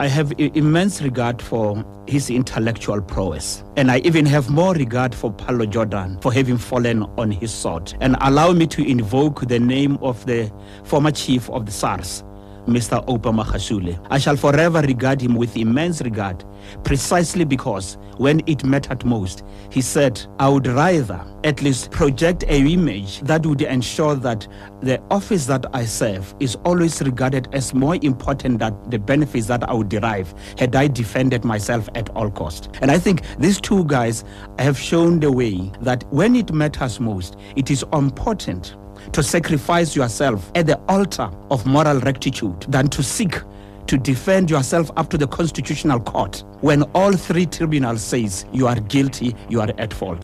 I have immense regard for his intellectual prowess. And I even have more regard for Pallo Jordan for having fallen on his sword. And allow me to invoke the name of the former chief of the SARS, Mr. Oupa Magashule. I shall forever regard him with immense regard, precisely because when it mattered most, he said, I would rather at least project a image that would ensure that the office that I serve is always regarded as more important than the benefits that I would derive had I defended myself at all cost. And I think these two guys have shown the way that when it matters most, it is important to sacrifice yourself at the altar of moral rectitude than to seek to defend yourself up to the constitutional court when all three tribunals says you are guilty you are at fault